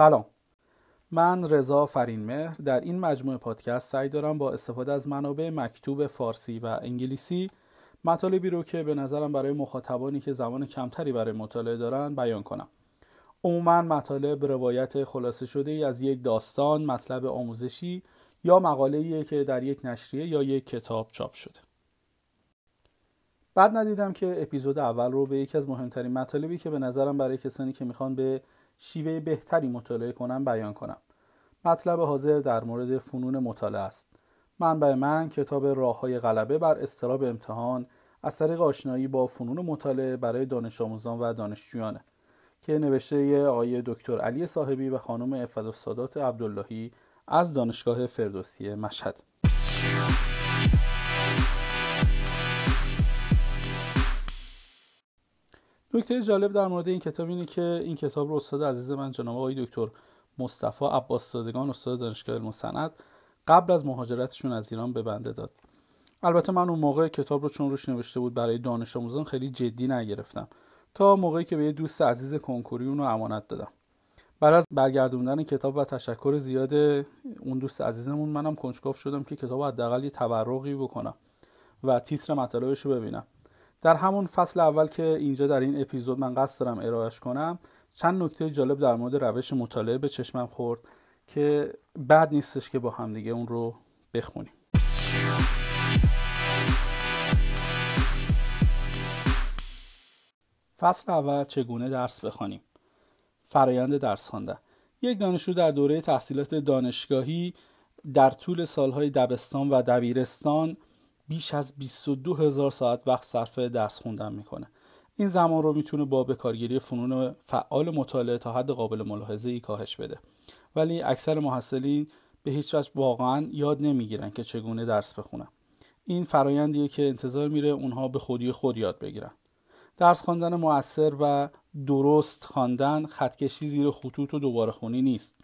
سلام. من رضا فرینمهر. در این مجموعه پادکست سعی دارم با استفاده از منابع مکتوب فارسی و انگلیسی مطالبی رو که به نظرم برای مخاطبانی که زمان کمتری برای مطالعه دارن بیان کنم. عموما مطالب روایت خلاصه شده از یک داستان مطلب آموزشی یا مقاله که در یک نشریه یا یک کتاب چاپ شده. بعد ندیدم که اپیزود اول رو به یکی از مهمترین مطالبی که به نظرم برای کسانی که می‌خوان به شیوه بهتری مطالعه کنم بیان کنم. مطلب حاضر در مورد فنون مطالعه است. منبع من کتاب راه های غلبه بر استراب امتحان از طریق آشنایی با فنون مطالعه برای دانش آموزان و دانشجویانه که نوشته آقای دکتر علی صاحبی و خانم افد السادات عبداللهی از دانشگاه فردوسی مشهد. نکته جالب در مورد این کتاب اینه که این کتاب رو استاد عزیز من جناب آقای دکتر مصطفی عباس دادگان استاد دانشگاه علم سند قبل از مهاجرتشون از ایران به بنده داد. البته من اون موقع کتاب رو چون روش نوشته بود برای دانش آموزان خیلی جدی نگرفتم. تا موقعی که به یه دوست عزیز کنکوری اون رو امانت دادم. بعد از برگردوندن کتاب و تشکر زیاد اون دوست عزیزمون منم کنجکاو شدم که کتاب حداقل یه تبرقی بکنم و تیتر مطالبش رو ببینم. در همون فصل اول که اینجا در این اپیزود من قصد دارم ارائهش کنم چند نکته جالب در مورد روش مطالعه به چشمم خورد که بد نیستش که با همدیگه اون رو بخونیم. فصل اول چگونه درس بخوانیم؟ فرایند درس خواندن یک دانشجو در دوره تحصیلات دانشگاهی در طول سالهای دبستان و دبیرستان بیش از 22 هزار ساعت وقت صرف درس خوندن می‌کنه. این زمان رو می‌تونه با بکارگیری فنون فعال مطالعه تا حد قابل ملاحظه ای کاهش بده. ولی اکثر محصلین به هیچ وجه واقعا یاد نمی‌گیرن که چگونه درس بخونن. این فرایندیه که انتظار میره اونها به خودی خود یاد بگیرن. درس خواندن مؤثر و درست خواندن خطکشی زیر خطوط و دوباره خونی نیست.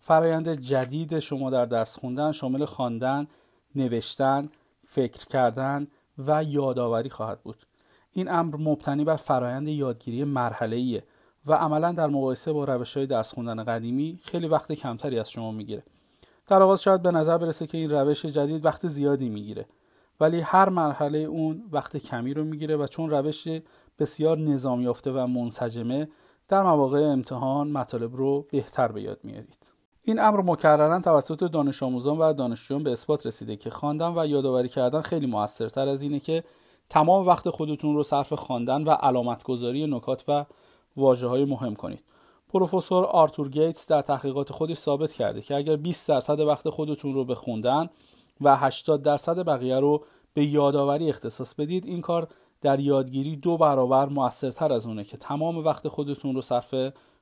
فرایند جدید شما در درس خوندن شامل خواندن نوشتن فکر کردن و یادآوری خواهد بود. این امر مبتنی بر فرایند یادگیری مرحله و عملا در مقایسه با روش های درس خوندن قدیمی خیلی وقت کمتری از شما می‌گیره. در آغاز شاید به نظر برسه که این روش جدید وقت زیادی می‌گیره ولی هر مرحله اون وقت کمی رو می‌گیره و چون روش بسیار نظام یافته و منسجمه در مواقع امتحان مطالب رو بهتر به یاد میارید این امر مکررا توسط دانش آموزان و دانشجویان به اثبات رسیده که خواندن و یادآوری کردن خیلی موثرتر از اینه که تمام وقت خودتون رو صرف خواندن و علامتگذاری نکات و واژه های مهم کنید. پروفسور آرتور گیتس در تحقیقات خودش ثابت کرده که اگر 20 درصد وقت خودتون رو به خوندن و 80 درصد بقیه رو به یادآوری اختصاص بدید این کار در یادگیری دو برابر موثرتر از اونه که تمام وقت خودتون رو صرف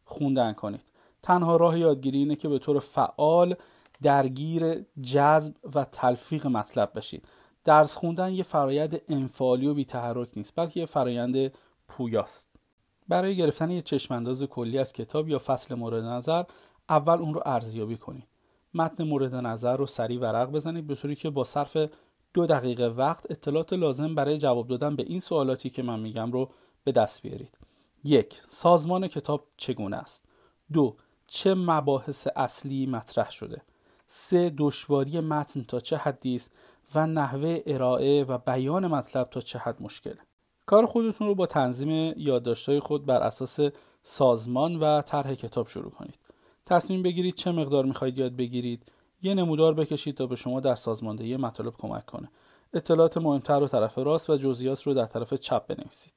خوندن کنید. تنها راه یادگیری اینه که به طور فعال درگیر جذب و تلفیق مطلب بشید درس خوندن یه فرایند انفعالی و بیتحرک نیست بلکه یه فرایند پویاست. برای گرفتن یه چشمانداز کلی از کتاب یا فصل مورد نظر اول اون رو ارزیابی کنید متن مورد نظر رو سریع ورق بزنید به طوری که با صرف دو دقیقه وقت اطلاعات لازم برای جواب دادن به این سوالاتی که من میگم رو به دست بیارید. یک سازمان کتاب چگونه است؟ دو چه مباحث اصلی مطرح شده. سه دشواری متن تا چه حدی است و نحوه ارائه و بیان مطلب تا چه حد مشکله کار خودتون رو با تنظیم یادداشت‌های خود بر اساس سازمان و طرح کتاب شروع کنید. تصمیم بگیرید چه مقدار می‌خواهید یاد بگیرید. یه نمودار بکشید تا به شما در سازماندهی مطالب کمک کنه. اطلاعات مهمتر رو طرف راست و جزئیات رو در طرف چپ بنویسید.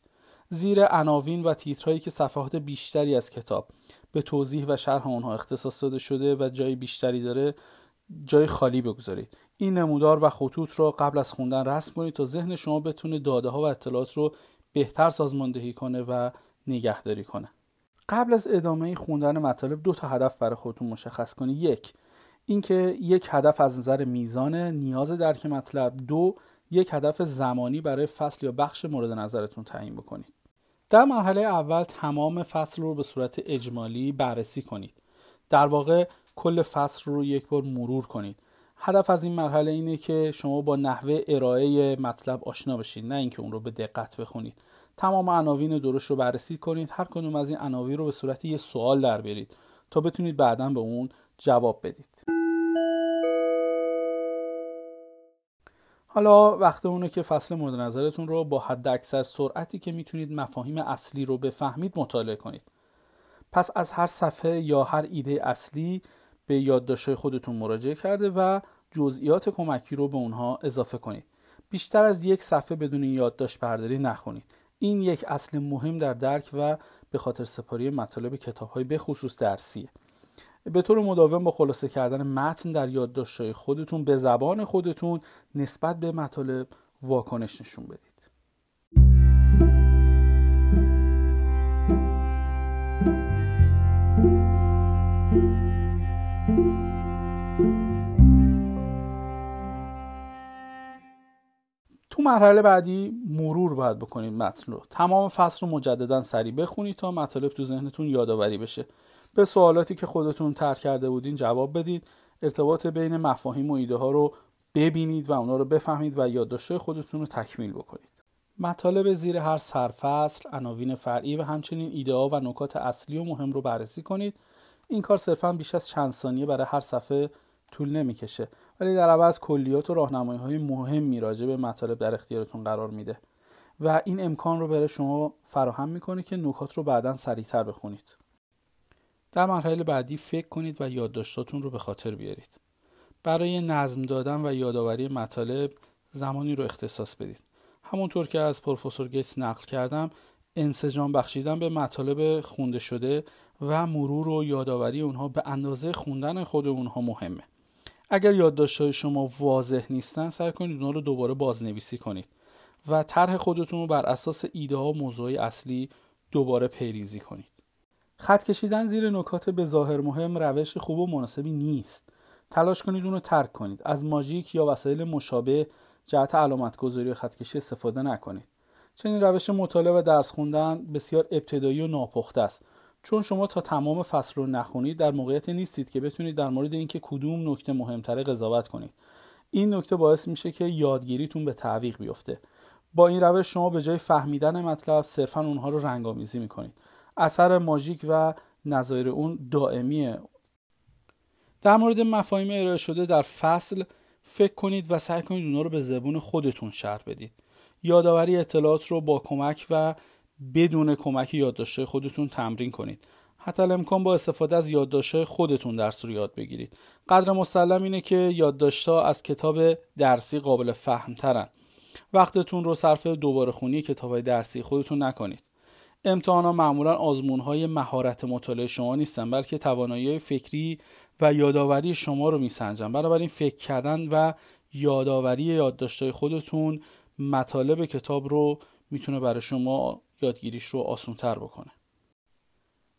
زیر عناوین و تیترهایی که صفحات بیشتری از کتاب به توضیح و شرح آنها اختصاص داده شده و جای بیشتری داره جای خالی بگذارید. این نمودار و خطوط رو قبل از خوندن رسم کنید تا ذهن شما بتونه داده ها و اطلاعات رو بهتر سازماندهی کنه و نگهداری کنه. قبل از ادامه خوندن مطالب دو تا هدف برای خودتون مشخص کنید. یک اینکه یک هدف از نظر میزان نیاز درک مطلب. دو یک هدف زمانی برای فصل یا بخش مورد نظرتون تعیین بکنید. در مرحله اول تمام فصل رو به صورت اجمالی بررسی کنید. در واقع کل فصل رو یک بار مرور کنید. هدف از این مرحله اینه که شما با نحوه ارائه مطلب آشنا بشید نه اینکه اون رو به دقت بخونید. تمام عناوین درست رو بررسی کنید هر کدوم از این عناوین رو به صورت یه سوال در برید تا بتونید بعدا به اون جواب بدید. حالا وقت اونه که فصل مورد نظرتون رو با حد اکثر سرعتی که می‌تونید مفاهیم اصلی رو بفهمید مطالعه کنید. پس از هر صفحه یا هر ایده اصلی به یادداشت‌های خودتون مراجعه کرده و جزئیات کمکی رو به اونها اضافه کنید. بیشتر از یک صفحه بدون یادداشت برداری نخونید. این یک اصل مهم در درک و به خاطر سپاری مطالب کتاب‌های به خصوص درسیه. به طور مداوم با خلاصه کردن متن در یادداشت‌های خودتون به زبان خودتون نسبت به مطالب واکنش نشون بدید. تو مرحله بعدی مرور باید بکنید متن رو. تمام فصل رو مجددا سریع بخونید تا مطالب تو ذهنتون یادآوری بشه. به سوالاتی که خودتون ترک کرده بودین جواب بدید ارتباط بین مفاهیم و ایده ها رو ببینید و اونا رو بفهمید و یادداشت خودتون رو تکمیل بکنید. مطالب زیر هر سرفصل عناوین فرعی و همچنین ایده ها و نکات اصلی و مهم رو بررسی کنید. این کار صرفا بیش از چند ثانیه برای هر صفحه طول نمی‌کشه ولی در عوض کلیات و راهنمایی های مهمی راجع به مطالب در اختیارتون قرار میده و این امکان رو برای شما فراهم می‌کنه که نکات رو بعدا سریعتر بخونید. در مرحله بعدی فکر کنید و یادداشتاتون رو به خاطر بیارید. برای نظم دادن و یادآوری مطالب زمانی رو اختصاص بدید. همونطور که از پروفسور گیتس نقل کردم انسجام بخشیدن به مطالب خونده شده و مرور و یادآوری اونها به اندازه خوندن خود اونها مهمه. اگر یادداشت‌های شما واضح نیستن سعی کنید اونها رو دوباره بازنویسی کنید و طرح خودتون رو بر اساس ایده ها و موضوع اصلی دوباره پیریزی کنید. خط کشیدن زیر نکات به ظاهر مهم روش خوب و مناسبی نیست. تلاش کنید اون رو ترک کنید. از ماژیک یا وسایل مشابه جهت علامت گذاری و خطکشی استفاده نکنید. چنین روش مطالعه و درس خوندن بسیار ابتدایی و ناپخته است. چون شما تا تمام فصل رو نخونید در موقعیت نیستید که بتونید در مورد اینکه کدوم نکته مهمتره قضاوت کنید. این نکته باعث میشه که یادگیریتون به تعویق بیفته. با این روش شما به جای فهمیدن مطلب صرفا اونها رو رنگآمیزی می‌کنید. اثر ماژیک و نظایر اون دائمیه. در مورد مفاهیم ارائه شده در فصل فکر کنید و سعی کنید اونها رو به زبون خودتون شرح بدید. یادآوری اطلاعات رو با کمک و بدون کمک یادداشت خودتون تمرین کنید. حتی امکان با استفاده از یادداشت خودتون درس رو یاد بگیرید. قدر مسلم اینه که یادداشتها از کتاب درسی قابل فهم ترن وقتتون رو صرف دوباره خونی کتاب درسی خودتون نکنید. امتحان ها معمولا آزمون های مهارت مطالعه شما نیستن بلکه توانایی فکری و یادآوری شما رو میسنجن. بنابراین فکر کردن و یادآوری یادداشت‌های خودتون مطالب کتاب رو می‌تونه برای شما یادگیریش رو آسونتر بکنه.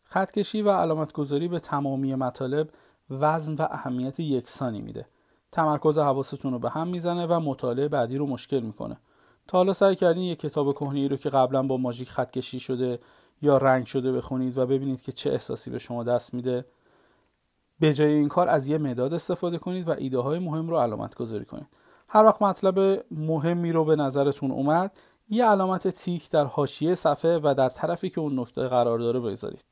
خطکشی و علامت گذاری به تمامی مطالب وزن و اهمیت یکسانی میده. تمرکز حواستون رو به هم می‌زنه و مطالعه بعدی رو مشکل می‌کنه. تا حالا سعی کردین یک کتاب کهنه رو که قبلا با ماژیک خطکشی شده یا رنگ شده بخونید و ببینید که چه احساسی به شما دست میده به جای این کار از یه مداد استفاده کنید و ایده های مهم رو علامت گذاری کنید. هر وقت مطلب مهمی رو به نظرتون اومد یه علامت تیک در حاشیه صفحه و در طرفی که اون نکته قرار داره بگذارید.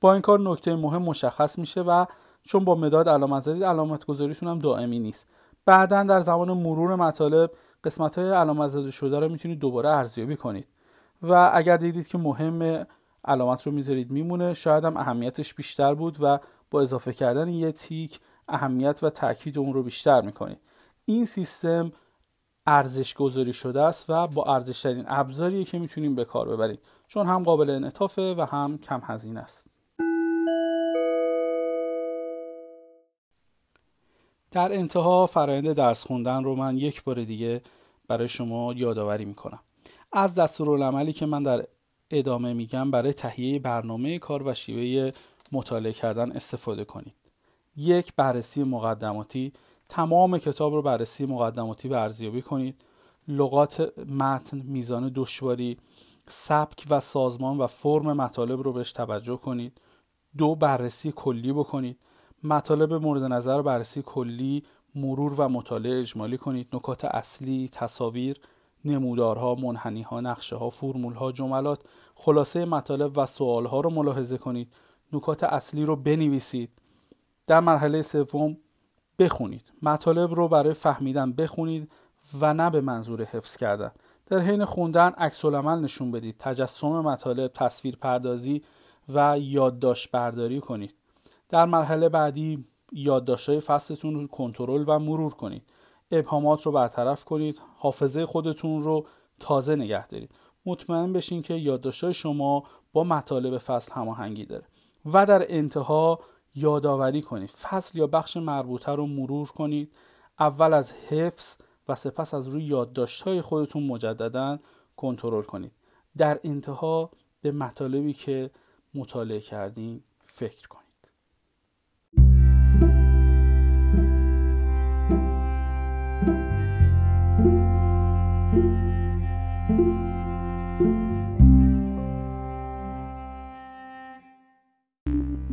با این کار نکته مهم مشخص میشه و چون با مداد علامت زدید علامت گذاریتون هم دائمی نیست. بعدا در زمان مرور مطالب قسمت های علامت زده شده رو می‌تونید دوباره ارزیابی کنید. و اگر دیدید که مهم علامت رو می‌ذارید میمونه. شاید هم اهمیتش بیشتر بود و با اضافه کردن یه تیک اهمیت و تاکید اون رو بیشتر می‌کنید. این سیستم ارزش گذاری شده است و با ارزشترین ابزاریه که می‌تونیم به کار ببرید چون هم قابل انعطافه و هم کم هزینه است. در انتها فرایند درس خوندن رو من یک بار دیگه برای شما یادآوری می‌کنم. از دستورالعملی که من در ادامه میگم برای تهیه برنامه کار و شیوه مطالعه کردن استفاده کنید. یک بررسی مقدماتی. تمام کتاب رو بررسی مقدماتی و ارزیابی کنید. لغات متن میزان دشواری سبک و سازمان و فرم مطالب رو بهش توجه کنید. دو بررسی کلی بکنید. مطالب مورد نظر بررسی کلی مرور و مطالعه اجمالی کنید. نکات اصلی تصاویر نمودارها منحنیها نقشه ها فرمول ها جملات. خلاصه مطالب و سوال ها رو ملاحظه کنید. نکات اصلی رو بنویسید. در مرحله سوم بخونید. مطالب رو برای فهمیدن بخونید و نه به منظور حفظ کردن. در حین خوندن عکس نشون بدید. تجسم مطالب تصویر پردازی و یادداشت برداری کنید. در مرحله بعدی یادداشت‌های فصلتون رو کنترل و مرور کنید. ابهامات رو برطرف کنید. حافظه خودتون رو تازه نگه دارید. مطمئن بشین که یادداشت‌های شما با مطالب فصل هماهنگی داره. و در انتها یادآوری کنید. فصل یا بخش مربوطه رو مرور کنید. اول از حفظ و سپس از روی یادداشت‌های خودتون مجددا کنترل کنید. در انتها به مطالبی که مطالعه کردین فکر کنید.